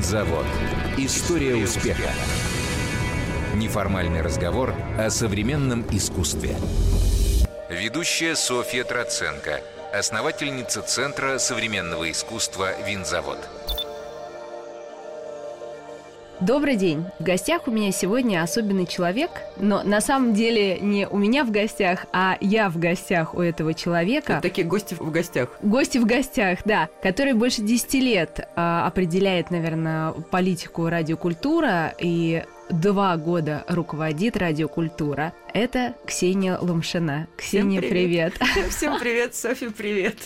Винзавод. История успеха. Неформальный разговор о современном искусстве. Ведущая Софья Троценко, основательница Центра современного искусства «Винзавод». Добрый день! В гостях у меня сегодня особенный человек, но на самом деле не у меня в гостях, а я в гостях у этого человека. Это такие гости в гостях. Гости в гостях, да, который больше 10 лет а, определяет, наверное, политику радиокультура и два года руководит радиокультура. Это Ксения Лумшина. Ксения, Всем привет. привет. Всем привет, Софья, привет.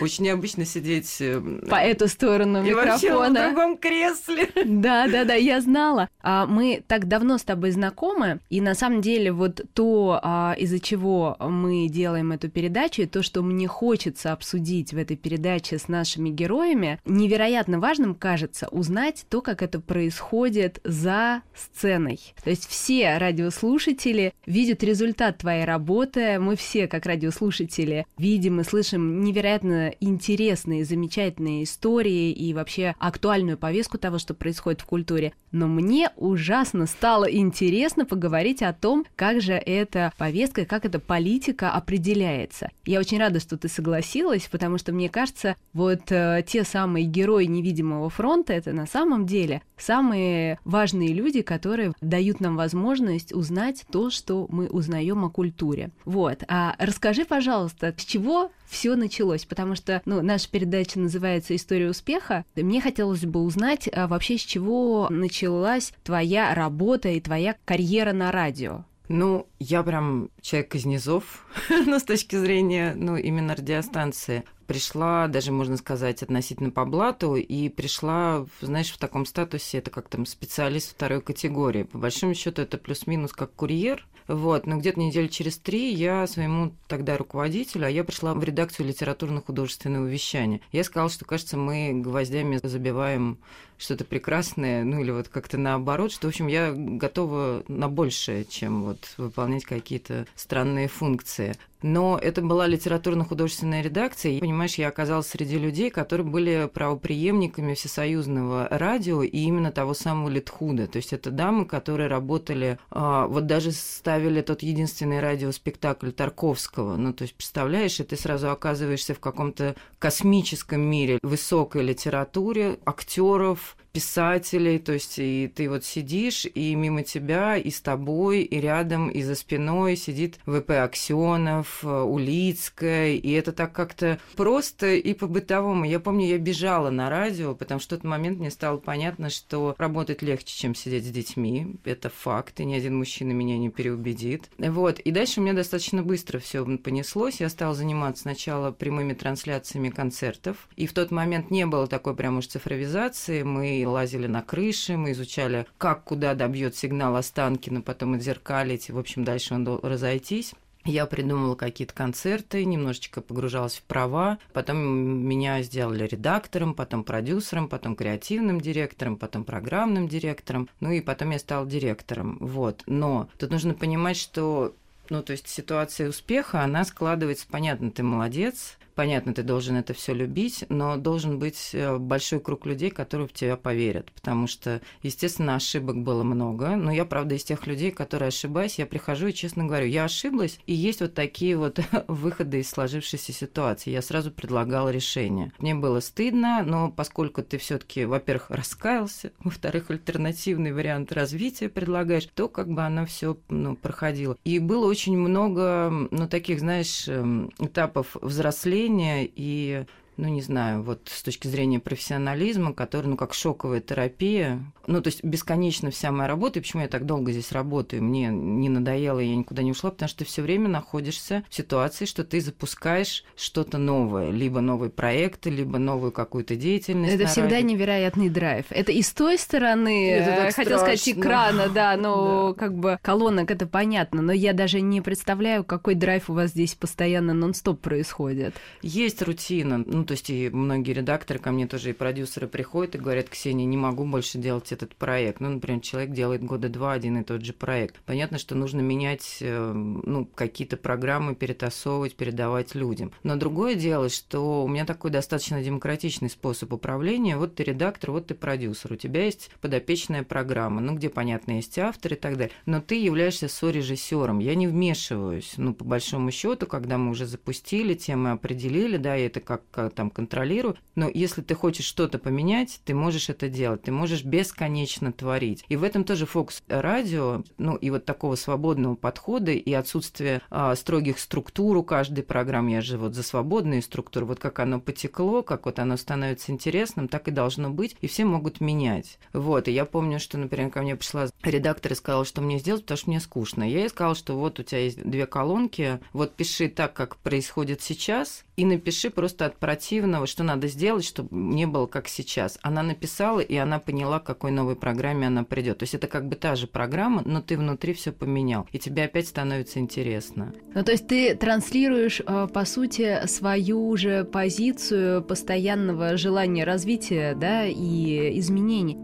Очень необычно сидеть э, по эту сторону и микрофона. вообще в другом кресле. Да, да, да, я знала. А мы так давно с тобой знакомы, и на самом деле вот то, а, из-за чего мы делаем эту передачу, и то, что мне хочется обсудить в этой передаче с нашими героями, невероятно важным кажется узнать то, как это происходит за сценой. То есть все радиослушатели видят результат твоей работы, мы все, как радиослушатели, видим и слышим невероятно интересные, замечательные истории и вообще актуальную повестку того, что происходит в культуре. Но мне ужасно стало интересно поговорить о том, как же эта повестка, как эта политика определяется. Я очень рада, что ты согласилась, потому что мне кажется, вот э, те самые герои невидимого фронта, это на самом деле самые важные люди, которые дают нам возможность узнать то, что мы узнаем о культуре. Вот. А расскажи, пожалуйста, с чего все началось, потому что ну, наша передача называется «История успеха». И мне хотелось бы узнать а вообще, с чего началась твоя работа и твоя карьера на радио. Ну, я прям человек из низов, но с точки зрения, ну, именно радиостанции. Пришла, даже можно сказать, относительно по блату, и пришла, знаешь, в таком статусе, это как там специалист второй категории. По большому счету это плюс-минус как курьер, вот, но где-то неделю через три я своему тогда руководителю, а я пришла в редакцию литературно-художественного вещания. Я сказала, что, кажется, мы гвоздями забиваем что-то прекрасное, ну или вот как-то наоборот, что, в общем, я готова на большее, чем вот выполнять какие-то странные функции. Но это была литературно-художественная редакция. И, понимаешь, я оказалась среди людей, которые были правоприемниками всесоюзного радио и именно того самого Литхуда. То есть это дамы, которые работали, а, вот даже ставили тот единственный радиоспектакль Тарковского. Ну, то есть, представляешь, и ты сразу оказываешься в каком-то космическом мире, высокой литературе, актеров, писателей, то есть и ты вот сидишь, и мимо тебя, и с тобой, и рядом, и за спиной сидит ВП Аксенов, Улицкая, и это так как-то просто и по-бытовому. Я помню, я бежала на радио, потому что в тот момент мне стало понятно, что работать легче, чем сидеть с детьми, это факт, и ни один мужчина меня не переубедит. Вот, и дальше у меня достаточно быстро все понеслось, я стала заниматься сначала прямыми трансляциями концертов, и в тот момент не было такой прям уж цифровизации, мы лазили на крыши, мы изучали, как куда добьет сигнал Останкина, потом отзеркалить, в общем, дальше он разойтись. Я придумала какие-то концерты, немножечко погружалась в права, потом меня сделали редактором, потом продюсером, потом креативным директором, потом программным директором, ну и потом я стала директором, вот. Но тут нужно понимать, что ну, то есть ситуация успеха, она складывается, понятно, ты молодец, понятно, ты должен это все любить, но должен быть э, большой круг людей, которые в тебя поверят, потому что, естественно, ошибок было много, но я, правда, из тех людей, которые ошибаюсь, я прихожу и честно говорю, я ошиблась, и есть вот такие вот выходы из сложившейся ситуации. Я сразу предлагала решение. Мне было стыдно, но поскольку ты все таки во-первых, раскаялся, во-вторых, альтернативный вариант развития предлагаешь, то как бы оно все ну, проходило. И было очень много, ну, таких, знаешь, эм, этапов взросления, и ну, не знаю, вот с точки зрения профессионализма, который, ну, как шоковая терапия. Ну, то есть бесконечно вся моя работа, и почему я так долго здесь работаю, мне не надоело, я никуда не ушла, потому что ты все время находишься в ситуации, что ты запускаешь что-то новое, либо новые проекты, либо новую какую-то деятельность. Это всегда радио. невероятный драйв. Это и с той стороны, это хотел страшно. сказать, экрана, да, но да. как бы колонок, это понятно, но я даже не представляю, какой драйв у вас здесь постоянно нон-стоп происходит. Есть рутина, ну, то есть и многие редакторы ко мне тоже и продюсеры приходят и говорят, Ксения, не могу больше делать это этот проект. Ну, например, человек делает года два один и тот же проект. Понятно, что нужно менять э, ну, какие-то программы, перетасовывать, передавать людям. Но другое дело, что у меня такой достаточно демократичный способ управления. Вот ты редактор, вот ты продюсер. У тебя есть подопечная программа, ну, где, понятно, есть автор и так далее. Но ты являешься сорежиссером. Я не вмешиваюсь. Ну, по большому счету, когда мы уже запустили, темы определили, да, я это как, как там контролирую. Но если ты хочешь что-то поменять, ты можешь это делать. Ты можешь бесконечно творить. И в этом тоже фокус радио, ну, и вот такого свободного подхода и отсутствие а, строгих структур у каждой программы. Я же вот за свободные структуры. Вот как оно потекло, как вот оно становится интересным, так и должно быть. И все могут менять. Вот. И я помню, что, например, ко мне пришла редактор и сказала, что мне сделать, потому что мне скучно. Я ей сказала, что вот у тебя есть две колонки, вот пиши так, как происходит сейчас, и напиши просто от противного, что надо сделать, чтобы не было как сейчас. Она написала, и она поняла, к какой новой программе она придет. То есть это как бы та же программа, но ты внутри все поменял, и тебе опять становится интересно. Ну, то есть ты транслируешь, э, по сути, свою же позицию постоянного желания развития, да, и изменений.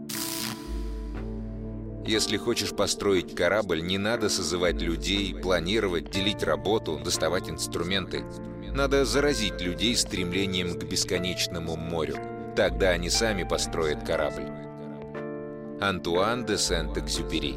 Если хочешь построить корабль, не надо созывать людей, планировать, делить работу, доставать инструменты. Надо заразить людей стремлением к бесконечному морю. Тогда они сами построят корабль. Антуан де Сент-Экзюпери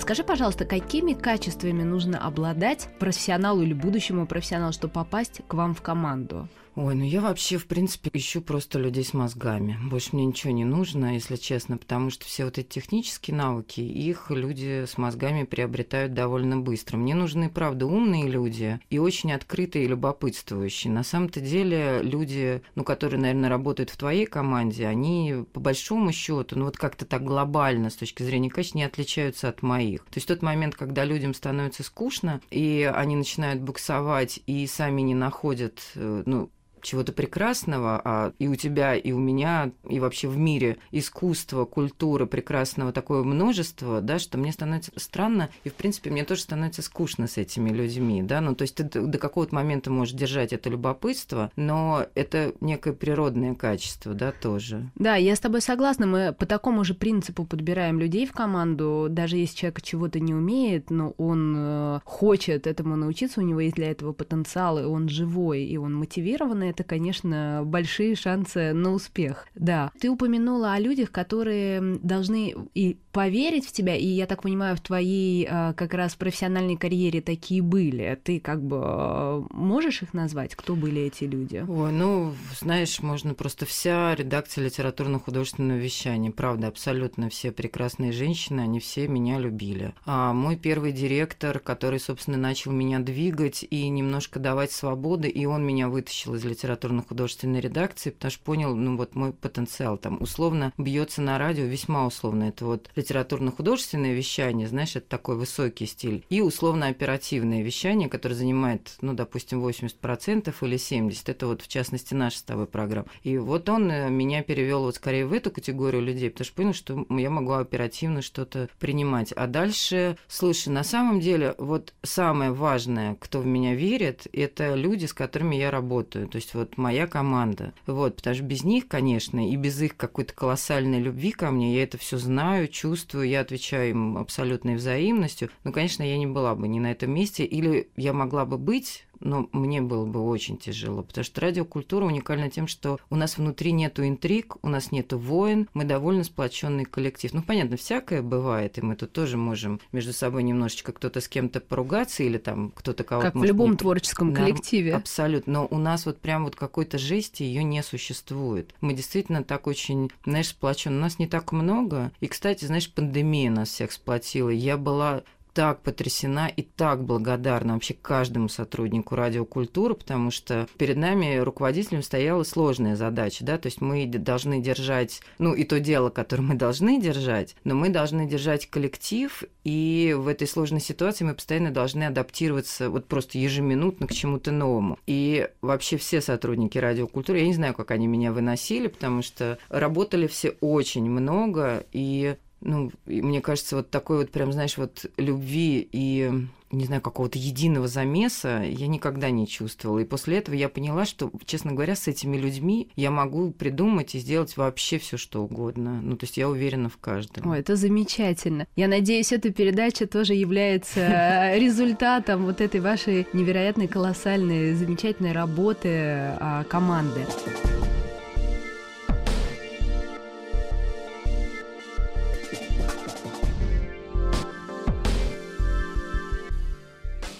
Скажи, пожалуйста, какими качествами нужно обладать профессионалу или будущему профессионалу, чтобы попасть к вам в команду? Ой, ну я вообще, в принципе, ищу просто людей с мозгами. Больше мне ничего не нужно, если честно, потому что все вот эти технические навыки, их люди с мозгами приобретают довольно быстро. Мне нужны, правда, умные люди и очень открытые и любопытствующие. На самом-то деле люди, ну, которые, наверное, работают в твоей команде, они по большому счету, ну, вот как-то так глобально с точки зрения качества не отличаются от моих. То есть тот момент, когда людям становится скучно, и они начинают буксовать и сами не находят, э, ну, чего-то прекрасного, а и у тебя, и у меня, и вообще в мире искусства, культуры прекрасного такое множество, да, что мне становится странно, и, в принципе, мне тоже становится скучно с этими людьми, да, ну, то есть ты до какого-то момента можешь держать это любопытство, но это некое природное качество, да, тоже. Да, я с тобой согласна, мы по такому же принципу подбираем людей в команду, даже если человек чего-то не умеет, но он э, хочет этому научиться, у него есть для этого потенциал, и он живой, и он мотивированный, это, конечно, большие шансы на успех. Да. Ты упомянула о людях, которые должны и поверить в тебя, и я так понимаю, в твоей а, как раз профессиональной карьере такие были. Ты как бы а, можешь их назвать? Кто были эти люди? Ой, ну, знаешь, можно просто вся редакция литературно-художественного вещания. Правда, абсолютно все прекрасные женщины, они все меня любили. А мой первый директор, который, собственно, начал меня двигать и немножко давать свободы, и он меня вытащил из литературно-художественной редакции, потому что понял, ну, вот мой потенциал там условно бьется на радио, весьма условно. Это вот литературно-художественное вещание, знаешь, это такой высокий стиль, и условно-оперативное вещание, которое занимает, ну, допустим, 80% или 70%. Это вот, в частности, наша с тобой программа. И вот он э, меня перевел вот скорее в эту категорию людей, потому что понял, что я могу оперативно что-то принимать. А дальше, слушай, на самом деле, вот самое важное, кто в меня верит, это люди, с которыми я работаю. То есть вот моя команда. Вот, потому что без них, конечно, и без их какой-то колоссальной любви ко мне, я это все знаю, чувствую, я отвечаю им абсолютной взаимностью. Но, конечно, я не была бы ни на этом месте, или я могла бы быть, но мне было бы очень тяжело, потому что радиокультура уникальна тем, что у нас внутри нету интриг, у нас нету войн, мы довольно сплоченный коллектив. Ну, понятно, всякое бывает, и мы тут тоже можем между собой немножечко кто-то с кем-то поругаться или там кто-то кого-то... Как в любом не... творческом коллективе. Абсолютно. Но у нас вот прям вот какой-то жести ее не существует. Мы действительно так очень, знаешь, сплочены. У нас не так много. И, кстати, знаешь, пандемия нас всех сплотила. Я была так потрясена и так благодарна вообще каждому сотруднику радиокультуры, потому что перед нами руководителем стояла сложная задача, да, то есть мы должны держать, ну и то дело, которое мы должны держать, но мы должны держать коллектив, и в этой сложной ситуации мы постоянно должны адаптироваться вот просто ежеминутно к чему-то новому. И вообще все сотрудники радиокультуры, я не знаю, как они меня выносили, потому что работали все очень много, и ну, мне кажется, вот такой вот прям, знаешь, вот любви и не знаю, какого-то единого замеса я никогда не чувствовала. И после этого я поняла, что, честно говоря, с этими людьми я могу придумать и сделать вообще все, что угодно. Ну, то есть я уверена в каждом. Ой, это замечательно. Я надеюсь, эта передача тоже является результатом вот этой вашей невероятной, колоссальной, замечательной работы а, команды.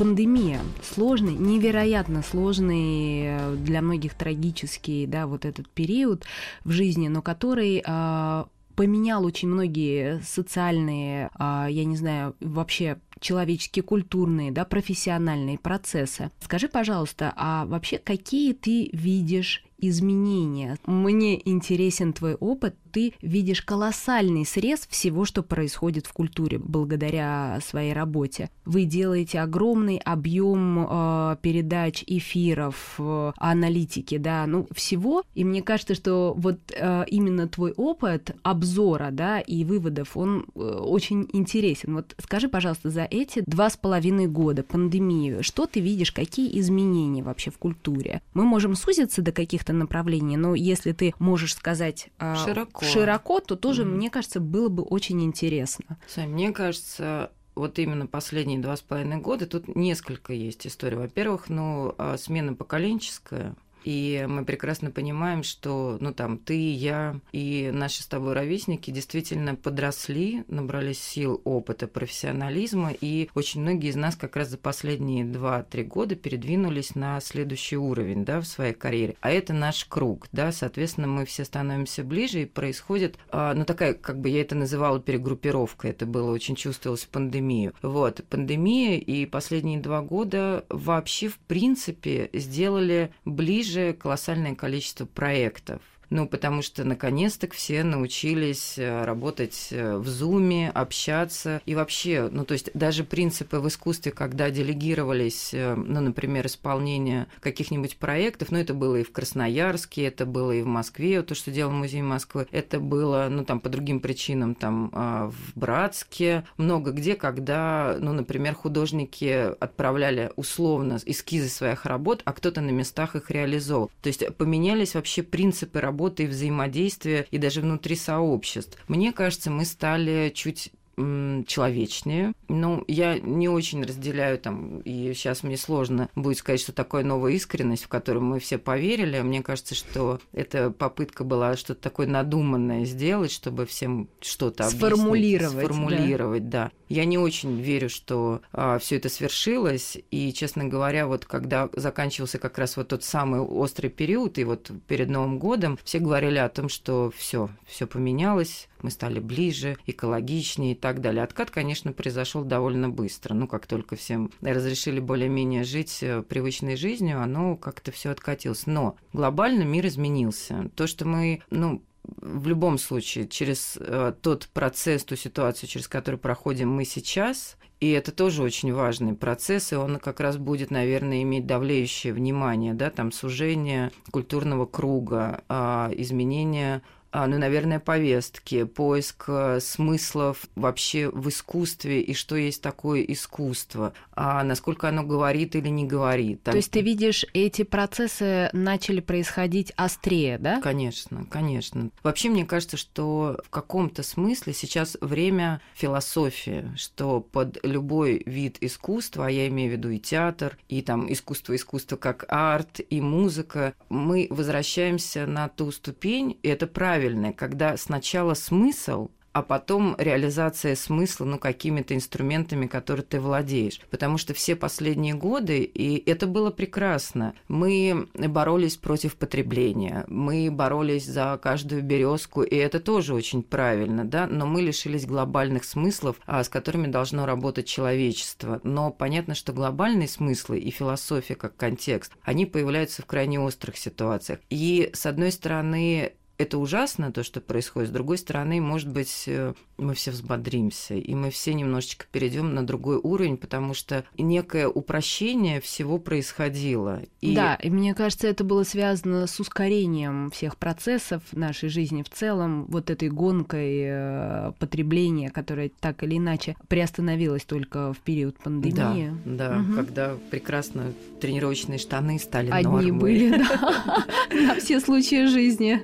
Пандемия. Сложный, невероятно сложный, э, для многих трагический, да, вот этот период в жизни, но который э, поменял очень многие социальные, э, я не знаю, вообще человеческие, культурные, да, профессиональные процессы. Скажи, пожалуйста, а вообще какие ты видишь изменения. Мне интересен твой опыт. Ты видишь колоссальный срез всего, что происходит в культуре благодаря своей работе. Вы делаете огромный объем э, передач, эфиров, э, аналитики, да, ну всего. И мне кажется, что вот э, именно твой опыт обзора, да, и выводов, он э, очень интересен. Вот скажи, пожалуйста, за эти два с половиной года пандемии, что ты видишь, какие изменения вообще в культуре? Мы можем сузиться до каких-то это направление. Но если ты можешь сказать а, широко, широко то тоже, mm-hmm. мне кажется, было бы очень интересно. Сань, мне кажется, вот именно последние два с половиной года тут несколько есть историй. Во-первых, ну, а, смена поколенческая, и мы прекрасно понимаем, что, ну, там, ты, я и наши с тобой ровесники действительно подросли, набрались сил, опыта, профессионализма, и очень многие из нас как раз за последние 2-3 года передвинулись на следующий уровень, да, в своей карьере. А это наш круг, да, соответственно, мы все становимся ближе, и происходит, а, ну, такая, как бы я это называла перегруппировка, это было очень чувствовалось в пандемию. Вот, пандемия и последние два года вообще, в принципе, сделали ближе же колоссальное количество проектов. Ну, потому что наконец-то все научились э, работать э, в зуме, общаться. И вообще, ну, то есть даже принципы в искусстве, когда делегировались, э, ну, например, исполнение каких-нибудь проектов, ну, это было и в Красноярске, это было и в Москве, то, что делал Музей Москвы, это было, ну, там, по другим причинам, там, а, в Братске, много где, когда, ну, например, художники отправляли условно эскизы своих работ, а кто-то на местах их реализовал. То есть поменялись вообще принципы работы работы и взаимодействия, и даже внутри сообществ. Мне кажется, мы стали чуть человечнее. Ну, я не очень разделяю там, и сейчас мне сложно будет сказать, что такое новая искренность, в которую мы все поверили. Мне кажется, что эта попытка была что-то такое надуманное сделать, чтобы всем что-то сформулировать, сформулировать, да. да. Я не очень верю, что а, все это свершилось, и, честно говоря, вот когда заканчивался как раз вот тот самый острый период, и вот перед Новым годом все говорили о том, что все, все поменялось, мы стали ближе, экологичнее и так далее. Откат, конечно, произошел довольно быстро. Ну, как только всем разрешили более-менее жить э, привычной жизнью, оно как-то все откатилось. Но глобально мир изменился. То, что мы, ну, в любом случае, через э, тот процесс, ту ситуацию, через которую проходим мы сейчас, и это тоже очень важный процесс, и он как раз будет, наверное, иметь давлеющее внимание, да, там сужение культурного круга, э, изменение а, ну, наверное, повестки, поиск э, смыслов вообще в искусстве и что есть такое искусство, а насколько оно говорит или не говорит. Там... То есть ты видишь, эти процессы начали происходить острее, да? Конечно, конечно. Вообще, мне кажется, что в каком-то смысле сейчас время философии, что под любой вид искусства, а я имею в виду и театр, и там искусство, искусство как арт, и музыка, мы возвращаемся на ту ступень, и это правильно, правильное, когда сначала смысл, а потом реализация смысла, ну, какими-то инструментами, которые ты владеешь. Потому что все последние годы, и это было прекрасно, мы боролись против потребления, мы боролись за каждую березку, и это тоже очень правильно, да, но мы лишились глобальных смыслов, а, с которыми должно работать человечество. Но понятно, что глобальные смыслы и философия как контекст, они появляются в крайне острых ситуациях. И, с одной стороны, это ужасно, то, что происходит. С другой стороны, может быть, э, мы все взбодримся, и мы все немножечко перейдем на другой уровень, потому что некое упрощение всего происходило. И... Да, и мне кажется, это было связано с ускорением всех процессов нашей жизни в целом, вот этой гонкой э, потребления, которая так или иначе приостановилась только в период пандемии. Да, да угу. когда прекрасно тренировочные штаны стали Одни нормой. были, да, на все случаи жизни.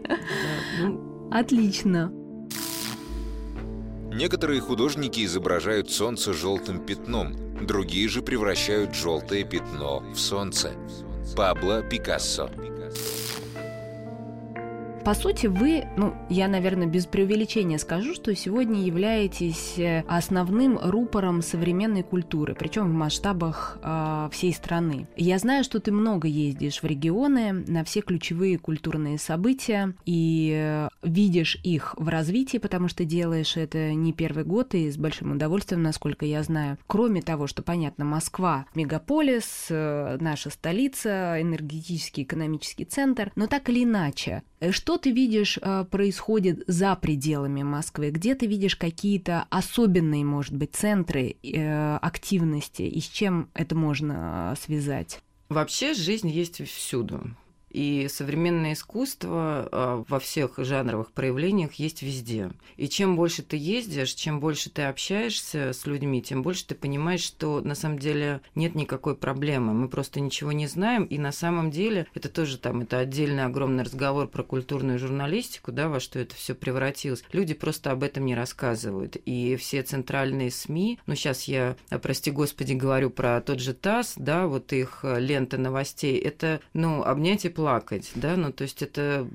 Ну. Отлично. Некоторые художники изображают солнце желтым пятном, другие же превращают желтое пятно в солнце. Пабло Пикассо. По сути, вы, ну, я, наверное, без преувеличения скажу, что сегодня являетесь э, основным рупором современной культуры, причем в масштабах э, всей страны. Я знаю, что ты много ездишь в регионы на все ключевые культурные события и э, видишь их в развитии, потому что делаешь это не первый год и с большим удовольствием, насколько я знаю. Кроме того, что, понятно, Москва – мегаполис, э, наша столица, энергетический экономический центр, но так или иначе, Э, что ты видишь э, происходит за пределами Москвы? Где ты видишь какие-то особенные, может быть, центры активности? И с чем это можно связать? Вообще жизнь есть всюду. И современное искусство а, во всех жанровых проявлениях есть везде. И чем больше ты ездишь, чем больше ты общаешься с людьми, тем больше ты понимаешь, что на самом деле нет никакой проблемы. Мы просто ничего не знаем. И на самом деле это тоже там это отдельный огромный разговор про культурную журналистику, да, во что это все превратилось. Люди просто об этом не рассказывают. И все центральные СМИ, ну сейчас я, прости господи, говорю про тот же ТАСС, да, вот их лента новостей, это, ну, обнять плакать, да, ну то есть это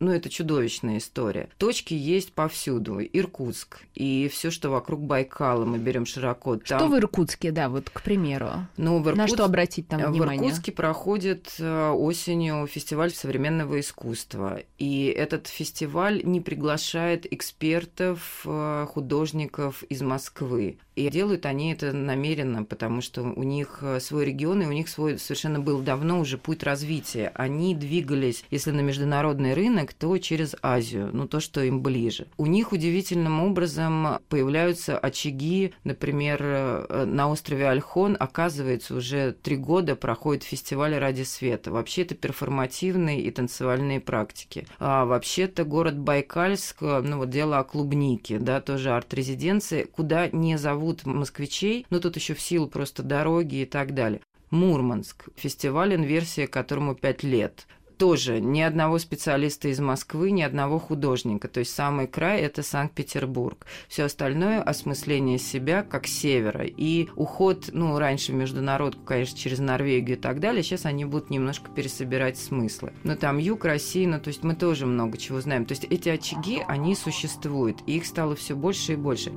ну, это чудовищная история. Точки есть повсюду. Иркутск и все, что вокруг Байкала мы берем широко. Там... Что в Иркутске, да, вот, к примеру? Ну, в Иркут... На что обратить там внимание? В Иркутске проходит э, осенью фестиваль современного искусства. И этот фестиваль не приглашает экспертов, э, художников из Москвы. И делают они это намеренно, потому что у них э, свой регион, и у них свой совершенно был давно уже путь развития. Они двигались, если на международный рынок, то через Азию, ну то, что им ближе. У них удивительным образом появляются очаги, например, э, на острове Альхон, оказывается, уже три года проходит фестиваль «Ради света». Вообще это перформативные и танцевальные практики. А вообще-то город Байкальск, ну вот дело о клубнике, да, тоже арт-резиденции, куда не зовут москвичей, но тут еще в силу просто дороги и так далее. Мурманск, фестиваль инверсия, которому пять лет тоже ни одного специалиста из Москвы, ни одного художника. То есть самый край – это Санкт-Петербург. Все остальное – осмысление себя как севера. И уход, ну, раньше международку, конечно, через Норвегию и так далее, сейчас они будут немножко пересобирать смыслы. Но там юг России, ну, то есть мы тоже много чего знаем. То есть эти очаги, они существуют, и их стало все больше и больше.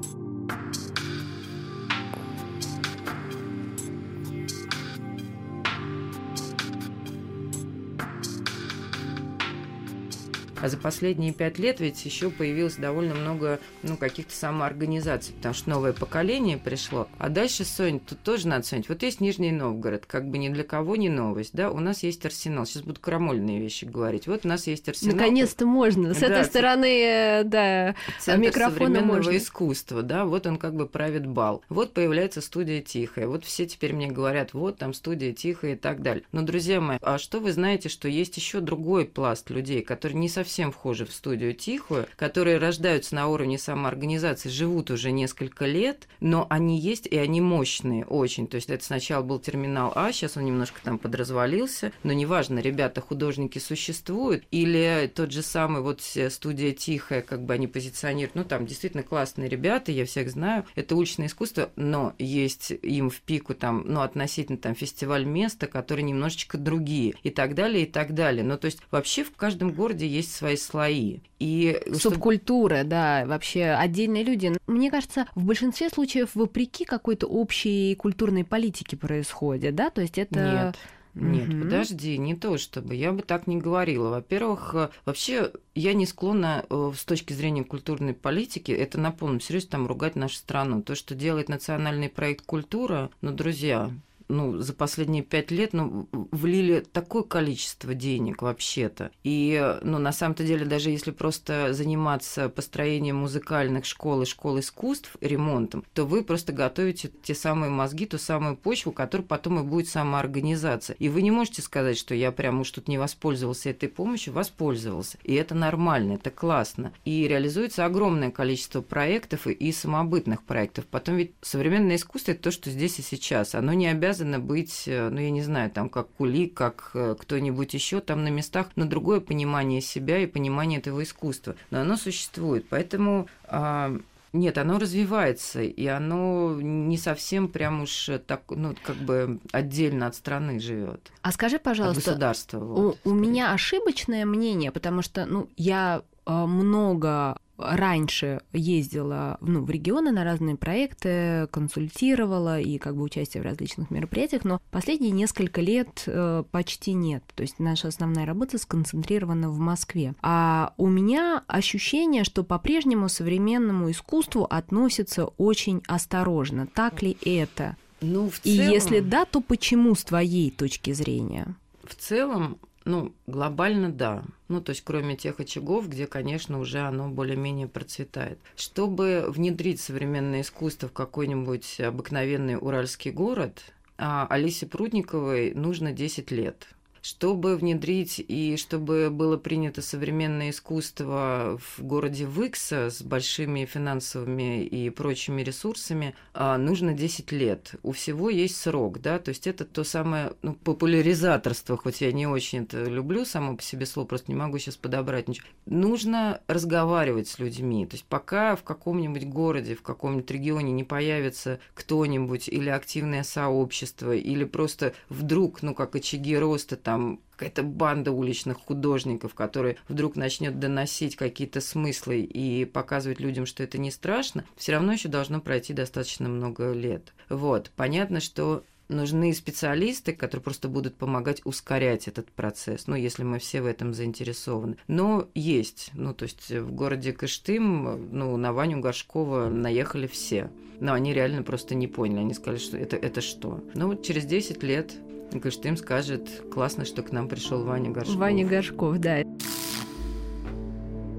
А за последние пять лет ведь еще появилось довольно много ну, каких-то самоорганизаций, потому что новое поколение пришло. А дальше, Соня, тут тоже надо смотреть. Вот есть Нижний Новгород, как бы ни для кого не новость, да, у нас есть арсенал. Сейчас буду крамольные вещи говорить. Вот у нас есть арсенал. Наконец-то можно. С да, этой стороны, э, да, Центр микрофона можно. искусства, да, вот он как бы правит бал. Вот появляется студия Тихая. Вот все теперь мне говорят, вот там студия Тихая и так далее. Но, друзья мои, а что вы знаете, что есть еще другой пласт людей, которые не совсем совсем вхожи в студию тихую, которые рождаются на уровне самоорганизации, живут уже несколько лет, но они есть и они мощные очень. То есть это сначала был терминал А, сейчас он немножко там подразвалился, но неважно, ребята, художники существуют, или тот же самый вот студия Тихая, как бы они позиционируют, ну там действительно классные ребята, я всех знаю, это уличное искусство, но есть им в пику там, ну относительно там фестиваль места, которые немножечко другие и так далее, и так далее. Ну то есть вообще в каждом городе есть свои слои. И Субкультура, что... да, вообще отдельные люди. Мне кажется, в большинстве случаев вопреки какой-то общей культурной политике происходит, да? То есть это... Нет. Нет, угу. подожди, не то чтобы. Я бы так не говорила. Во-первых, э, вообще я не склонна э, с точки зрения культурной политики, это на полном серьезе там ругать нашу страну. То, что делает национальный проект «Культура», ну, друзья, ну, за последние пять лет ну, влили такое количество денег вообще-то. И, ну, на самом-то деле, даже если просто заниматься построением музыкальных школ и школ искусств, ремонтом, то вы просто готовите те самые мозги, ту самую почву, которая потом и будет самоорганизация. И вы не можете сказать, что я прям уж тут не воспользовался этой помощью, воспользовался. И это нормально, это классно. И реализуется огромное количество проектов и самобытных проектов. Потом ведь современное искусство – это то, что здесь и сейчас. Оно не обязано быть, э, ну, я не знаю, там, как Кулик, как э, кто-нибудь еще там на местах, на другое понимание себя и понимание этого искусства. Но оно существует. Поэтому а, нет, оно развивается, и оно не совсем прям уж так, ну, как бы отдельно от страны живет. А скажи, пожалуйста, от государства. Вот, у, у меня ошибочное мнение, потому что, ну, я э, много раньше ездила ну, в регионы на разные проекты, консультировала и как бы участие в различных мероприятиях, но последние несколько лет э, почти нет. То есть наша основная работа сконцентрирована в Москве. А у меня ощущение, что по-прежнему современному искусству относятся очень осторожно. Так ли это? Ну, в целом... И если да, то почему с твоей точки зрения? В целом ну, глобально да. Ну, то есть, кроме тех очагов, где, конечно, уже оно более-менее процветает. Чтобы внедрить современное искусство в какой-нибудь обыкновенный уральский город, а Алисе Прудниковой нужно 10 лет чтобы внедрить и чтобы было принято современное искусство в городе Выкса с большими финансовыми и прочими ресурсами, а, нужно 10 лет. У всего есть срок, да, то есть это то самое ну, популяризаторство, хоть я не очень это люблю, само по себе слово, просто не могу сейчас подобрать ничего. Нужно разговаривать с людьми, то есть пока в каком-нибудь городе, в каком-нибудь регионе не появится кто-нибудь или активное сообщество, или просто вдруг, ну, как очаги роста, там там какая-то банда уличных художников, которые вдруг начнет доносить какие-то смыслы и показывать людям, что это не страшно, все равно еще должно пройти достаточно много лет. Вот, понятно, что нужны специалисты, которые просто будут помогать ускорять этот процесс, ну, если мы все в этом заинтересованы. Но есть, ну, то есть в городе Кыштым, ну, на Ваню Горшкова наехали все. Но они реально просто не поняли, они сказали, что это, это что? Ну, через 10 лет Кыштым скажет, классно, что к нам пришел Ваня Горшков. Ваня Горшков, да.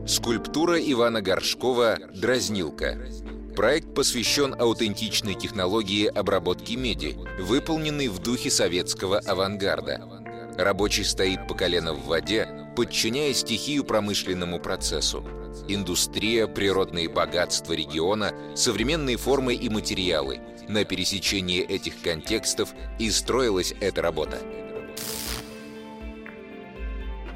Скульптура Ивана Горшкова «Дразнилка». Проект посвящен аутентичной технологии обработки меди, выполненной в духе советского авангарда. Рабочий стоит по колено в воде, подчиняя стихию промышленному процессу. Индустрия, природные богатства региона, современные формы и материалы – на пересечении этих контекстов и строилась эта работа.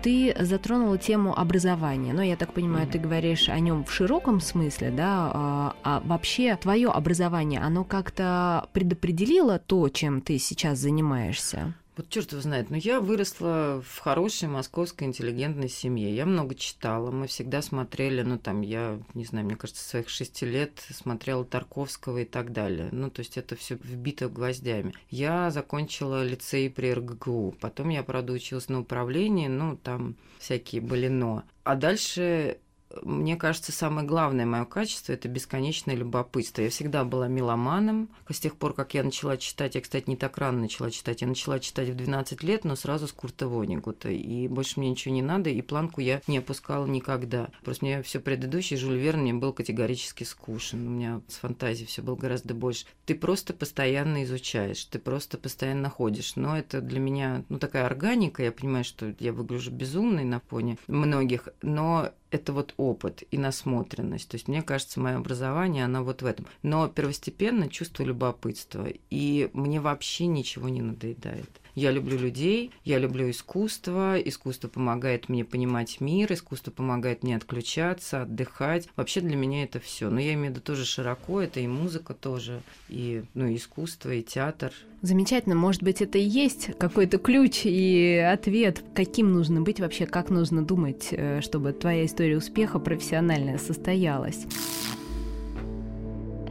Ты затронула тему образования, но я так понимаю, mm. ты говоришь о нем в широком смысле, да? А, а вообще твое образование, оно как-то предопределило то, чем ты сейчас занимаешься? Вот черт его знает, но я выросла в хорошей московской интеллигентной семье. Я много читала, мы всегда смотрели, ну там, я не знаю, мне кажется, своих шести лет смотрела Тарковского и так далее. Ну, то есть это все вбито гвоздями. Я закончила лицей при РГГУ, потом я, правда, училась на управлении, ну, там всякие были но. А дальше мне кажется, самое главное мое качество – это бесконечное любопытство. Я всегда была меломаном. С тех пор, как я начала читать, я, кстати, не так рано начала читать, я начала читать в 12 лет, но сразу с Курта Вонигута. И больше мне ничего не надо, и планку я не опускала никогда. Просто мне все предыдущее, Жюль Верн мне был категорически скучен. У меня с фантазией все было гораздо больше. Ты просто постоянно изучаешь, ты просто постоянно ходишь. Но это для меня, ну, такая органика. Я понимаю, что я выгляжу безумной на фоне многих, но это вот опыт и насмотренность. То есть, мне кажется, мое образование, оно вот в этом. Но первостепенно чувство любопытства. И мне вообще ничего не надоедает. Я люблю людей, я люблю искусство, искусство помогает мне понимать мир, искусство помогает мне отключаться, отдыхать. Вообще для меня это все. Но я имею в виду тоже широко, это и музыка тоже, и, ну, и искусство, и театр. Замечательно. Может быть, это и есть какой-то ключ и ответ, каким нужно быть вообще, как нужно думать, э, чтобы твоя история успеха профессиональная состоялась.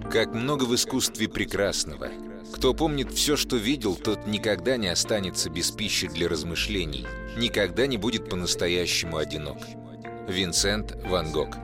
Как много в искусстве прекрасного – кто помнит все, что видел, тот никогда не останется без пищи для размышлений, никогда не будет по-настоящему одинок. Винсент Ван Гог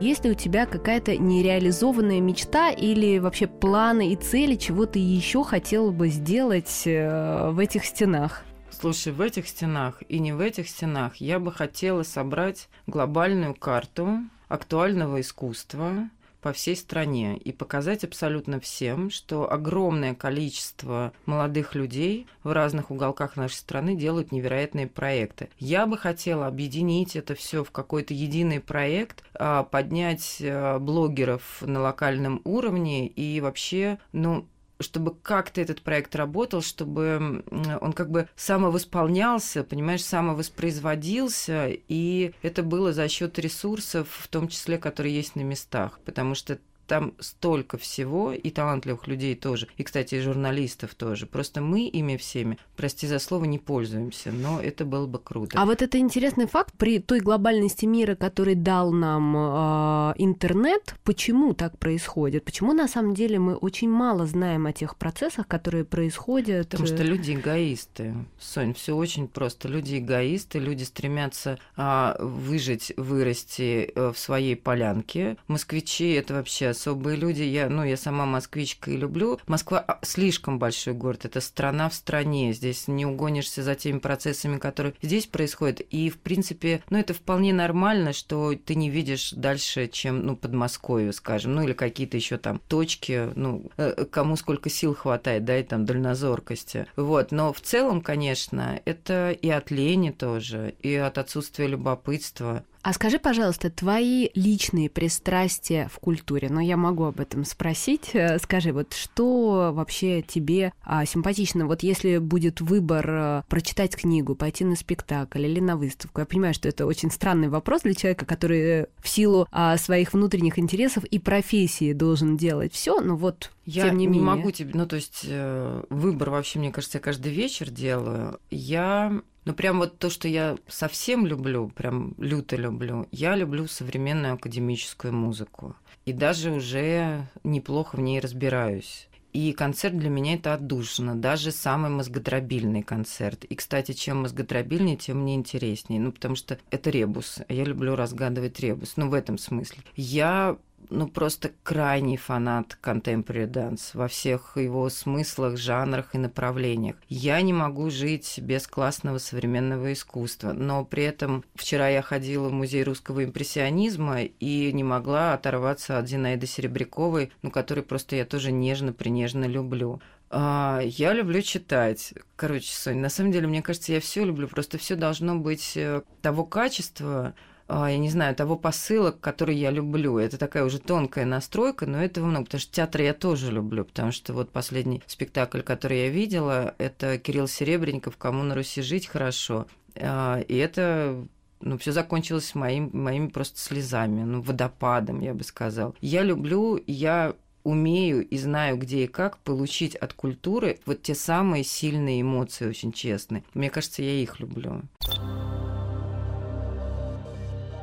Есть ли у тебя какая-то нереализованная мечта или вообще планы и цели, чего ты еще хотела бы сделать э, в этих стенах? Слушай, в этих стенах и не в этих стенах я бы хотела собрать глобальную карту актуального искусства, по всей стране и показать абсолютно всем, что огромное количество молодых людей в разных уголках нашей страны делают невероятные проекты. Я бы хотела объединить это все в какой-то единый проект, а, поднять а, блогеров на локальном уровне и вообще, ну, чтобы как-то этот проект работал, чтобы он как бы самовосполнялся, понимаешь, самовоспроизводился, и это было за счет ресурсов, в том числе, которые есть на местах, потому что там столько всего, и талантливых людей тоже, и, кстати, и журналистов тоже. Просто мы ими всеми, прости за слово, не пользуемся, но это было бы круто. А вот это интересный факт при той глобальности мира, который дал нам э, интернет, почему так происходит? Почему на самом деле мы очень мало знаем о тех процессах, которые происходят? Потому что люди эгоисты. Сонь, все очень просто. Люди эгоисты, люди стремятся э, выжить, вырасти э, в своей полянке. Москвичи это вообще особые люди. Я, ну, я сама москвичка и люблю. Москва а, слишком большой город. Это страна в стране. Здесь не угонишься за теми процессами, которые здесь происходят. И, в принципе, ну, это вполне нормально, что ты не видишь дальше, чем, ну, Подмосковье, скажем, ну, или какие-то еще там точки, ну, э, кому сколько сил хватает, да, и там дальнозоркости. Вот. Но в целом, конечно, это и от лени тоже, и от отсутствия любопытства. А скажи, пожалуйста, твои личные пристрастия в культуре, но я могу об этом спросить. Э, скажи, вот что вообще тебе а, симпатично? Вот если будет выбор а, прочитать книгу, пойти на спектакль или на выставку, я понимаю, что это очень странный вопрос для человека, который в силу а, своих внутренних интересов и профессии должен делать все, но вот я тем не, не менее. могу тебе, ну то есть э, выбор вообще, мне кажется, я каждый вечер делаю. Я ну, прям вот то, что я совсем люблю, прям люто люблю, я люблю современную академическую музыку. И даже уже неплохо в ней разбираюсь. И концерт для меня это отдушина, даже самый мозгодробильный концерт. И, кстати, чем мозгодробильнее, тем мне интереснее. Ну, потому что это ребус. Я люблю разгадывать ребус. Ну, в этом смысле. Я ну, просто крайний фанат contemporary dance во всех его смыслах, жанрах и направлениях. Я не могу жить без классного современного искусства, но при этом вчера я ходила в музей русского импрессионизма и не могла оторваться от Зинаиды Серебряковой, ну, которой просто я тоже нежно-принежно люблю. А, я люблю читать. Короче, Соня, на самом деле, мне кажется, я все люблю. Просто все должно быть э, того качества, я не знаю, того посыла, который я люблю. Это такая уже тонкая настройка, но этого много, потому что театр я тоже люблю, потому что вот последний спектакль, который я видела, это Кирилл Серебренников «Кому на Руси жить хорошо». А, и это ну, все закончилось моим, моими просто слезами, ну, водопадом, я бы сказал. Я люблю, я умею и знаю, где и как получить от культуры вот те самые сильные эмоции, очень честные. Мне кажется, я их люблю.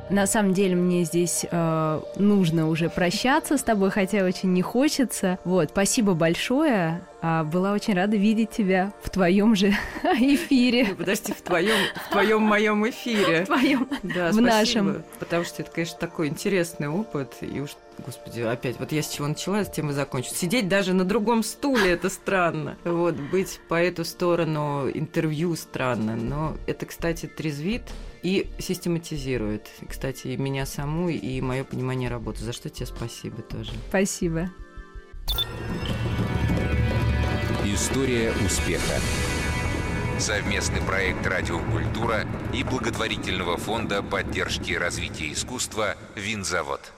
На самом деле мне здесь э, нужно уже прощаться с тобой, хотя очень не хочется. Вот, спасибо большое. А, была очень рада видеть тебя в твоем же эфире. Ну, подожди, в твоем, в твоем моем эфире. В твоем, да, в спасибо, нашем. Потому что это, конечно, такой интересный опыт. И уж, господи, опять, вот я с чего начала, с тем и закончу. Сидеть даже на другом стуле это странно. Вот, быть по эту сторону интервью странно. Но это, кстати, трезвит и систематизирует. Кстати, и меня саму, и мое понимание работы. За что тебе спасибо тоже. Спасибо. История успеха. Совместный проект «Радиокультура» и благотворительного фонда поддержки развития искусства «Винзавод».